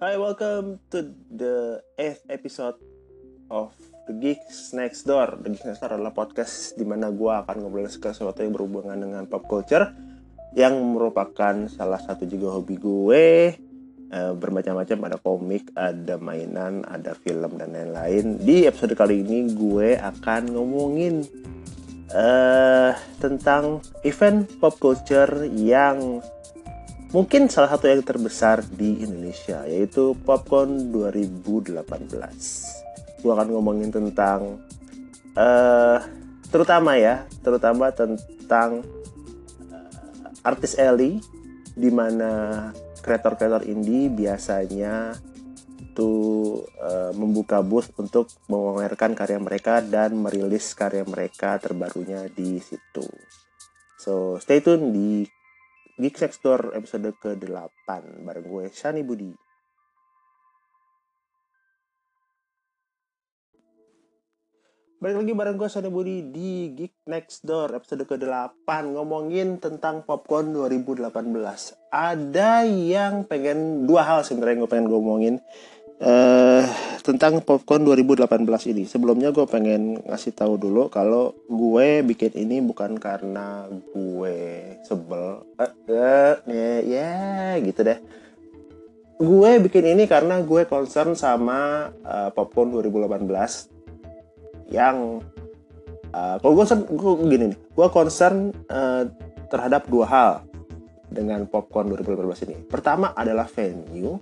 Hi, welcome to the eighth episode of The Geeks Next Door. The Geeks Next Door adalah podcast di mana gue akan segala sesuatu yang berhubungan dengan pop culture yang merupakan salah satu juga hobi gue. Uh, bermacam-macam ada komik, ada mainan, ada film dan lain-lain. Di episode kali ini gue akan ngomongin uh, tentang event pop culture yang mungkin salah satu yang terbesar di Indonesia yaitu Popcorn 2018. Gue akan ngomongin tentang uh, terutama ya, terutama tentang uh, artis Ellie di mana kreator-kreator indie biasanya tuh uh, membuka booth untuk memamerkan karya mereka dan merilis karya mereka terbarunya di situ. So, stay tune di Geek Sex Store episode ke-8 bareng gue Shani Budi. Balik lagi bareng gue Shani Budi di Geek Next Door episode ke-8 ngomongin tentang Popcorn 2018. Ada yang pengen dua hal sebenarnya gue pengen ngomongin uh, tentang Popcorn 2018 ini. Sebelumnya gue pengen ngasih tahu dulu kalau gue bikin ini bukan karena gue sebel, uh, uh, ya, ya gitu deh. Gue bikin ini karena gue concern sama uh, Popcorn 2018 yang uh, kalau gue, gue gini nih, gue concern uh, terhadap dua hal dengan Popcorn 2018 ini. Pertama adalah venue,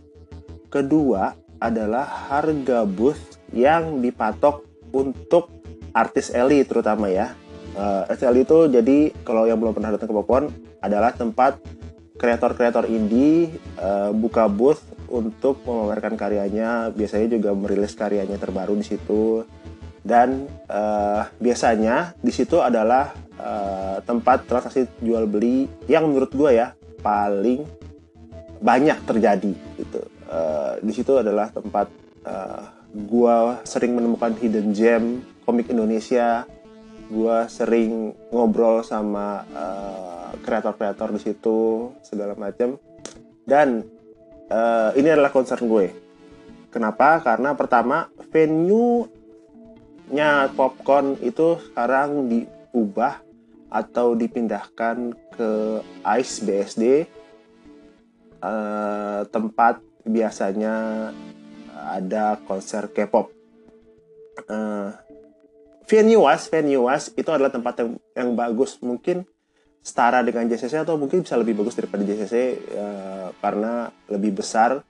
kedua adalah harga booth yang dipatok untuk artis Eli terutama ya. Uh, itu jadi kalau yang belum pernah datang ke Popcorn adalah tempat kreator-kreator indie uh, buka booth untuk memamerkan karyanya, biasanya juga merilis karyanya terbaru di situ. Dan uh, biasanya di situ adalah uh, tempat transaksi jual beli yang menurut gue ya paling banyak terjadi gitu uh, di situ adalah tempat uh, gue sering menemukan hidden gem komik Indonesia. Gue sering ngobrol sama kreator-kreator uh, di situ segala macam dan uh, ini adalah concern gue. Kenapa? Karena pertama venue nya popcorn itu sekarang diubah atau dipindahkan ke ICE BSD eh, tempat biasanya ada konser K-pop. Eh, venue was, venue was itu adalah tempat yang, yang bagus mungkin setara dengan JCC atau mungkin bisa lebih bagus daripada JCC eh, karena lebih besar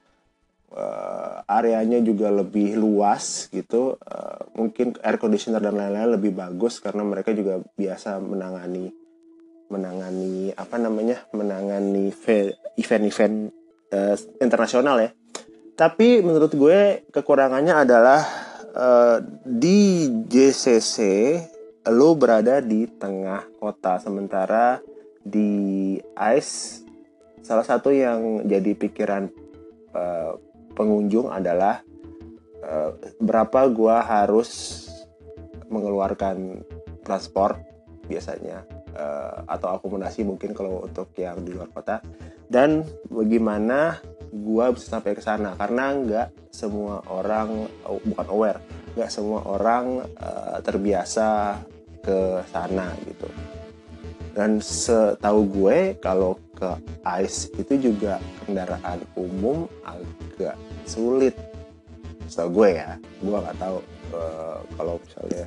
uh, areanya juga lebih luas gitu uh, mungkin air conditioner dan lain-lain lebih bagus karena mereka juga biasa menangani menangani apa namanya menangani event-event uh, internasional ya. Tapi menurut gue kekurangannya adalah uh, di JCC lo berada di tengah kota. Sementara di ICE salah satu yang jadi pikiran uh, pengunjung adalah uh, berapa gua harus mengeluarkan transport biasanya uh, atau akomodasi mungkin kalau untuk yang di luar kota. Dan bagaimana gua bisa sampai ke sana? Karena nggak semua orang oh, bukan aware nggak semua orang uh, terbiasa ke sana gitu. Dan setahu gue kalau ke ICE itu juga kendaraan umum agak sulit. Setahu gue ya gue nggak tahu uh, kalau misalnya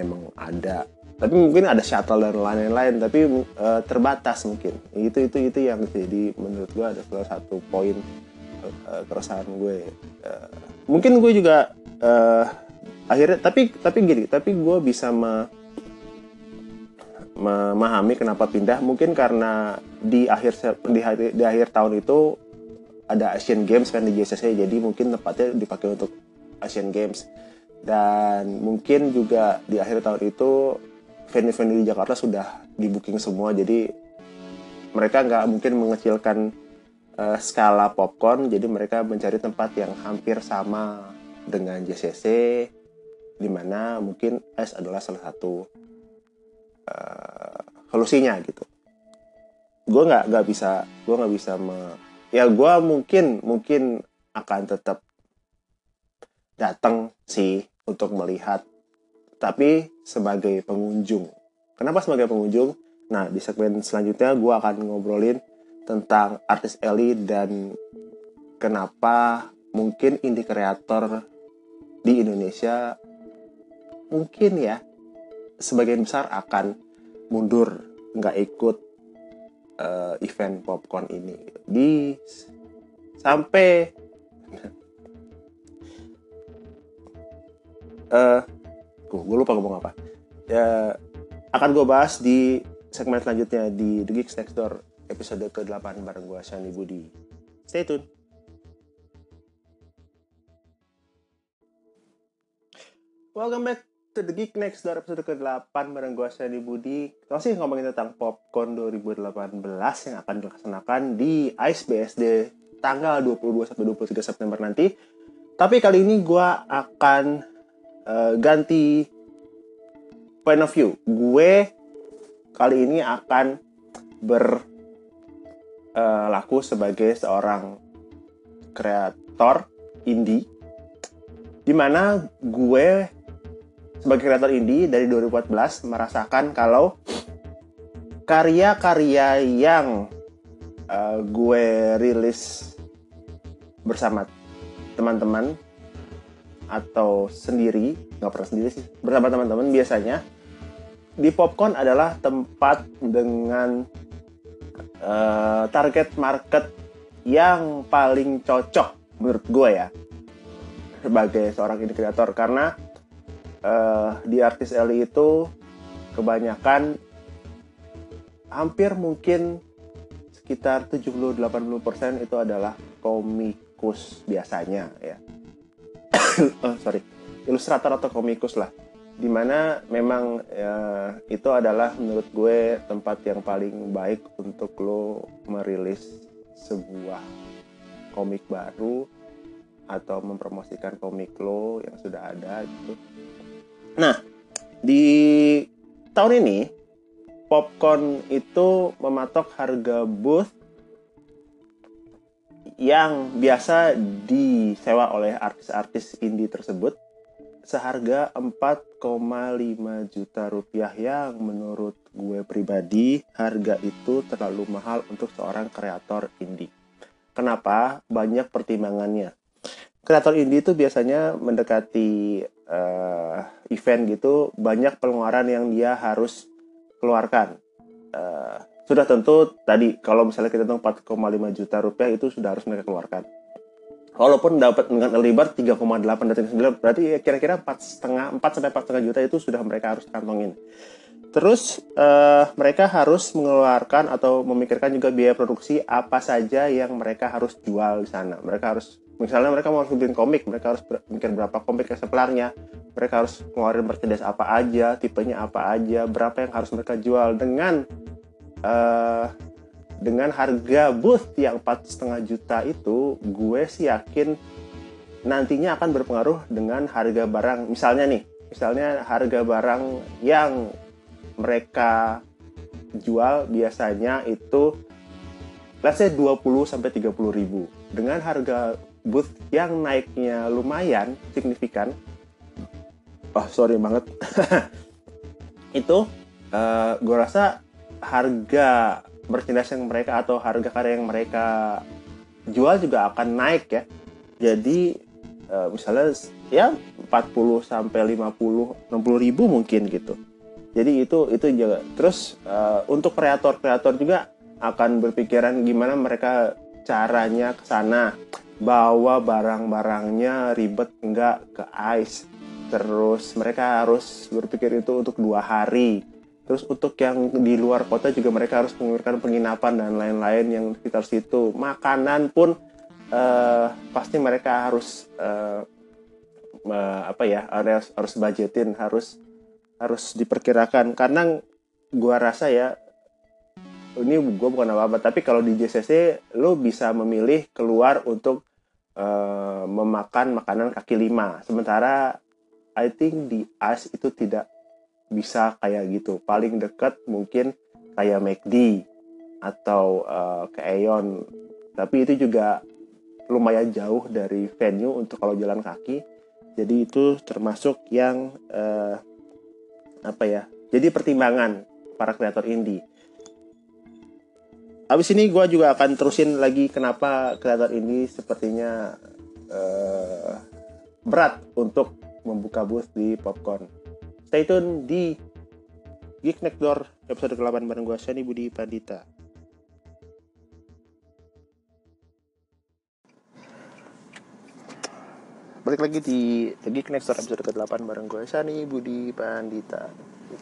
emang ada tapi mungkin ada shuttle dan lain-lain tapi uh, terbatas mungkin. Itu itu itu yang jadi menurut gue ada salah satu poin uh, keresahan gue uh, mungkin gue juga uh, akhirnya tapi tapi gini tapi gue bisa me, memahami kenapa pindah. Mungkin karena di akhir di, di akhir tahun itu ada Asian Games kan di JCC jadi mungkin tempatnya dipakai untuk Asian Games. Dan mungkin juga di akhir tahun itu venue-venue di Jakarta sudah di booking semua jadi mereka nggak mungkin mengecilkan uh, skala popcorn jadi mereka mencari tempat yang hampir sama dengan JCC di mana mungkin es adalah salah satu uh, solusinya gitu. Gue nggak nggak bisa gue nggak bisa me, ya gue mungkin mungkin akan tetap datang sih untuk melihat tapi sebagai pengunjung. Kenapa sebagai pengunjung? Nah di segmen selanjutnya gue akan ngobrolin tentang artis Eli dan kenapa mungkin indie kreator di Indonesia mungkin ya sebagian besar akan mundur nggak ikut uh, event popcorn ini. Di sampai uh, gue lupa ngomong apa. Ya akan gue bahas di segmen selanjutnya di The Geeks Next Door episode ke-8 bareng gue Shani Budi. Stay tune. Welcome back to The Geek Next Door episode ke-8 bareng gue Shani Budi. Masih ngomongin tentang Popcorn 2018 yang akan dilaksanakan di Ice BSD tanggal 22 sampai 23 September nanti. Tapi kali ini gue akan uh, ganti point of view. Gue kali ini akan berlaku uh, sebagai seorang kreator indie di mana gue sebagai kreator indie dari 2014 merasakan kalau karya-karya yang uh, gue rilis bersama teman-teman atau sendiri nggak pernah sendiri sih bersama teman-teman biasanya di popcorn adalah tempat dengan uh, target market yang paling cocok menurut gue ya sebagai seorang indie kreator karena uh, di artis Eli itu kebanyakan hampir mungkin sekitar 70-80% itu adalah komikus biasanya ya. oh, sorry, ilustrator atau komikus lah. Di mana memang ya, itu adalah menurut gue tempat yang paling baik untuk lo merilis sebuah komik baru atau mempromosikan komik lo yang sudah ada gitu Nah, di tahun ini popcorn itu mematok harga booth yang biasa disewa oleh artis-artis indie tersebut seharga 4,5 juta rupiah yang menurut gue pribadi harga itu terlalu mahal untuk seorang kreator indie. Kenapa? Banyak pertimbangannya. Kreator indie itu biasanya mendekati uh, event gitu banyak pengeluaran yang dia harus keluarkan uh, sudah tentu tadi kalau misalnya kita hitung 4,5 juta rupiah itu sudah harus mereka keluarkan. Walaupun dapat dengan early bird 3,8 dan 3,9 berarti ya kira-kira 4 4 sampai 4,5 juta itu sudah mereka harus kantongin. Terus uh, mereka harus mengeluarkan atau memikirkan juga biaya produksi apa saja yang mereka harus jual di sana. Mereka harus misalnya mereka mau bikin komik mereka harus mikir berapa komik eksemplarnya mereka harus ngeluarin merchandise apa aja tipenya apa aja berapa yang harus mereka jual dengan uh, dengan harga booth yang empat setengah juta itu gue sih yakin nantinya akan berpengaruh dengan harga barang. Misalnya nih misalnya harga barang yang mereka jual biasanya itu let's say 20 sampai 30 ribu. Dengan harga booth yang naiknya lumayan signifikan oh sorry banget. Itu uh, gue rasa harga merchandise yang mereka atau harga karya yang mereka jual juga akan naik ya. Jadi uh, misalnya ya 40 sampai 50 60 ribu mungkin gitu. Jadi itu itu juga terus uh, untuk kreator-kreator juga akan berpikiran gimana mereka caranya ke sana. Bawa barang-barangnya ribet nggak ke ice terus mereka harus berpikir itu untuk dua hari terus untuk yang di luar kota juga mereka harus mengeluarkan penginapan dan lain-lain yang sekitar situ makanan pun uh, pasti mereka harus uh, uh, apa ya harus harus budgetin harus harus diperkirakan karena gua rasa ya ini gue bukan apa-apa tapi kalau di JCC lo bisa memilih keluar untuk uh, memakan makanan kaki lima. Sementara I think di AS itu tidak bisa kayak gitu. Paling dekat mungkin kayak McD atau uh, ke Aeon. Tapi itu juga lumayan jauh dari venue untuk kalau jalan kaki jadi itu termasuk yang uh, apa ya jadi pertimbangan para kreator indie Abis ini gue juga akan terusin lagi kenapa kreator ini sepertinya uh, berat untuk membuka booth di Popcorn. Stay tune di Geek Next Door episode ke-8 bareng gue Shani Budi Pandita. Balik lagi di The Geek Next Door episode ke-8 bareng gue Shani Budi Pandita.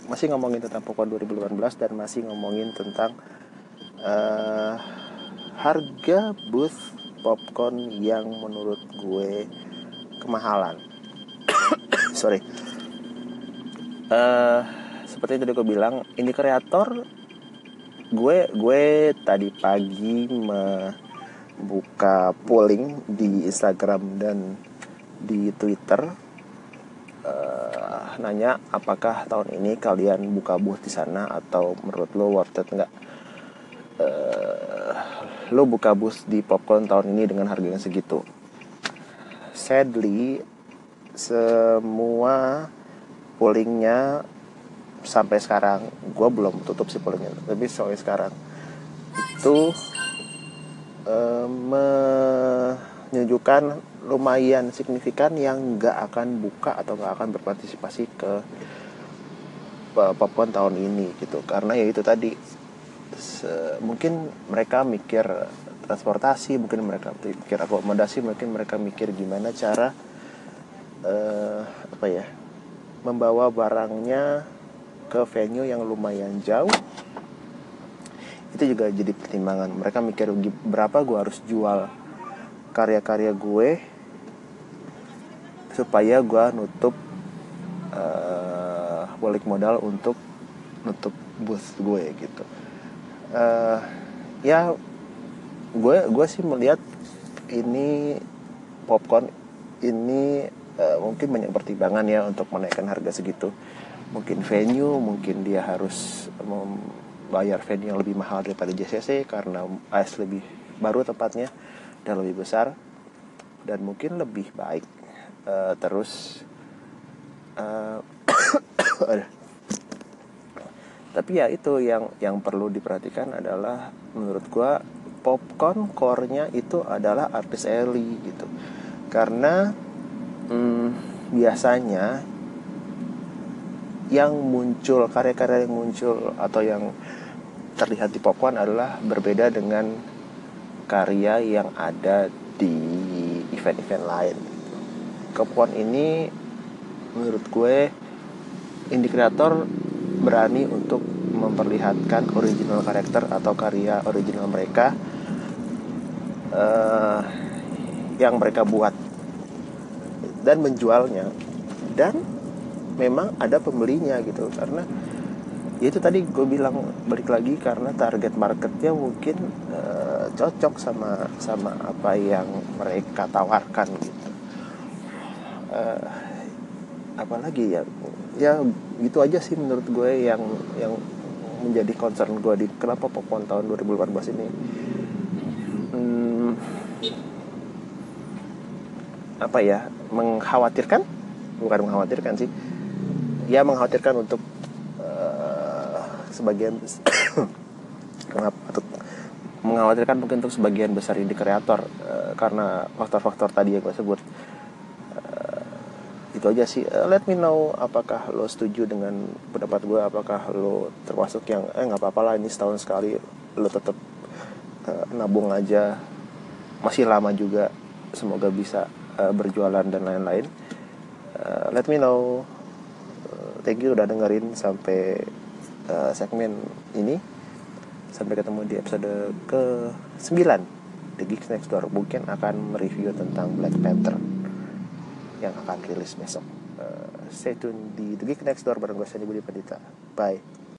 Masih ngomongin tentang Popcorn 2018 dan masih ngomongin tentang uh, harga booth popcorn yang menurut gue kemahalan sorry uh, seperti tadi gue bilang ini kreator gue gue tadi pagi membuka polling di Instagram dan di Twitter uh, nanya apakah tahun ini kalian buka booth di sana atau menurut lo worth it nggak? Uh, lo buka bus di popcorn tahun ini dengan harga yang segitu. Sadly semua pollingnya sampai sekarang. Gue belum tutup sih pollingnya tapi sampai sekarang. Itu uh, menunjukkan lumayan signifikan yang nggak akan buka atau nggak akan berpartisipasi ke eh, popcorn tahun ini gitu. Karena ya itu tadi se mungkin mereka mikir transportasi mungkin mereka mikir akomodasi mungkin mereka mikir gimana cara uh, apa ya membawa barangnya ke venue yang lumayan jauh. Itu juga jadi pertimbangan. Mereka mikir berapa gue harus jual karya-karya gue supaya gue nutup uh, balik modal untuk nutup booth gue gitu. Uh, ya gue gue sih melihat ini popcorn ini uh, mungkin banyak pertimbangan ya untuk menaikkan harga segitu. Mungkin venue mungkin dia harus membayar venue yang lebih mahal daripada JCC karena AS lebih baru tempatnya dan lebih besar dan mungkin lebih baik uh, terus uh, tapi ya itu yang yang perlu diperhatikan adalah menurut gua popcorn core-nya itu adalah artis Ellie gitu. Karena hmm, biasanya yang muncul karya-karya yang muncul atau yang terlihat di popcorn adalah berbeda dengan karya yang ada di event-event lain. Popcorn ini menurut gue indie creator berani untuk memperlihatkan original karakter atau karya original mereka uh, yang mereka buat dan menjualnya. Dan memang ada pembelinya gitu. Karena ya itu tadi gue bilang balik lagi karena target marketnya mungkin uh, cocok sama sama apa yang mereka tawarkan gitu. Uh, apalagi ya ya gitu aja sih menurut gue yang yang menjadi concern gue di kenapa Popon tahun 2018 ini. Hmm, apa ya mengkhawatirkan? Bukan mengkhawatirkan sih. Ya mengkhawatirkan untuk uh, sebagian mengkhawatirkan mungkin untuk sebagian besar indie kreator uh, karena faktor-faktor tadi yang gue sebut. Itu aja sih. Uh, let me know apakah lo setuju dengan pendapat gue apakah lo termasuk yang eh nggak apa-apa lah ini setahun sekali lo tetap uh, nabung aja. Masih lama juga. Semoga bisa uh, berjualan dan lain-lain uh, let me know uh, thank you udah dengerin sampai uh, segmen ini sampai ketemu di episode ke 9 The Geeks Next Door mungkin akan mereview tentang Black Panther yang akan rilis besok. Uh, stay tune di The Geek Next Door bareng gue Sandy Budi Pandita. Bye.